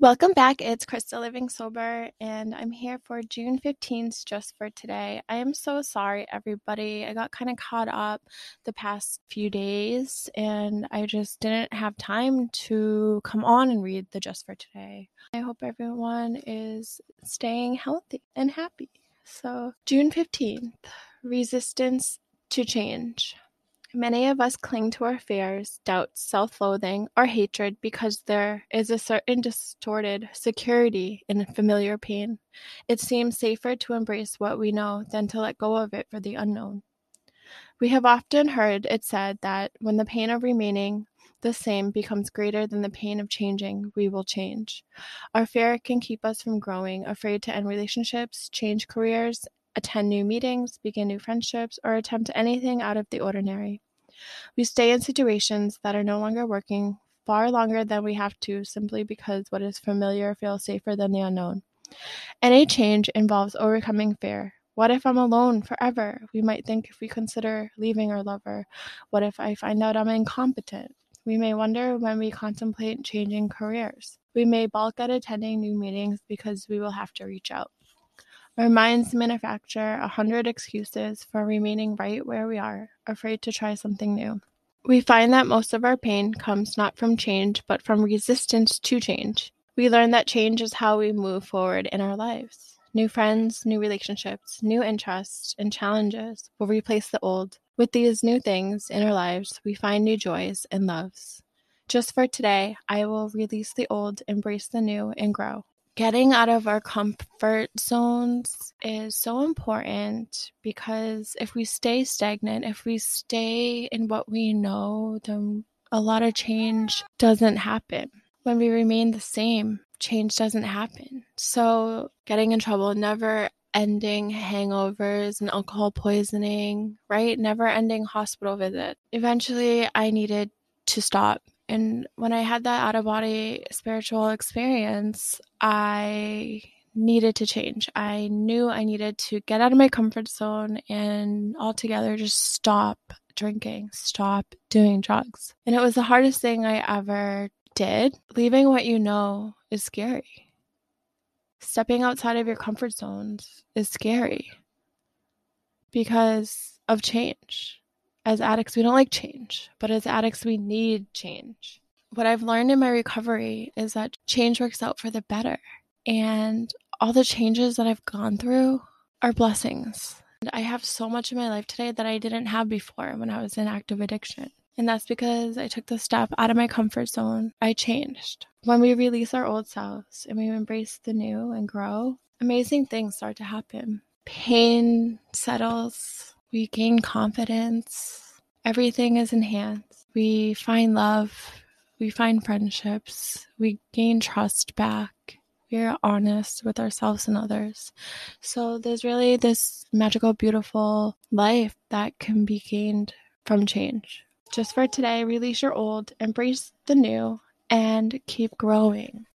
Welcome back. It's Christa Living Sober, and I'm here for June 15th just for today. I am so sorry, everybody. I got kind of caught up the past few days, and I just didn't have time to come on and read the just for today. I hope everyone is staying healthy and happy. So, June 15th Resistance to Change. Many of us cling to our fears, doubts, self loathing, or hatred because there is a certain distorted security in familiar pain. It seems safer to embrace what we know than to let go of it for the unknown. We have often heard it said that when the pain of remaining the same becomes greater than the pain of changing, we will change. Our fear can keep us from growing, afraid to end relationships, change careers, attend new meetings, begin new friendships, or attempt anything out of the ordinary. We stay in situations that are no longer working far longer than we have to simply because what is familiar feels safer than the unknown. Any change involves overcoming fear. What if I'm alone forever? We might think if we consider leaving our lover. What if I find out I'm incompetent? We may wonder when we contemplate changing careers. We may balk at attending new meetings because we will have to reach out. Our minds manufacture a hundred excuses for remaining right where we are, afraid to try something new. We find that most of our pain comes not from change, but from resistance to change. We learn that change is how we move forward in our lives. New friends, new relationships, new interests, and challenges will replace the old. With these new things in our lives, we find new joys and loves. Just for today, I will release the old, embrace the new, and grow getting out of our comfort zones is so important because if we stay stagnant, if we stay in what we know, then a lot of change doesn't happen. When we remain the same, change doesn't happen. So, getting in trouble, never ending hangovers and alcohol poisoning, right? Never ending hospital visit. Eventually, I needed to stop and when I had that out of body spiritual experience, I needed to change. I knew I needed to get out of my comfort zone and altogether just stop drinking, stop doing drugs. And it was the hardest thing I ever did. Leaving what you know is scary. Stepping outside of your comfort zones is scary because of change as addicts, we don't like change, but as addicts, we need change. What I've learned in my recovery is that change works out for the better. And all the changes that I've gone through are blessings. And I have so much in my life today that I didn't have before when I was in active addiction. And that's because I took the step out of my comfort zone. I changed. When we release our old selves and we embrace the new and grow, amazing things start to happen. Pain settles, we gain confidence. Everything is enhanced. We find love. We find friendships. We gain trust back. We are honest with ourselves and others. So there's really this magical, beautiful life that can be gained from change. Just for today, release your old, embrace the new, and keep growing.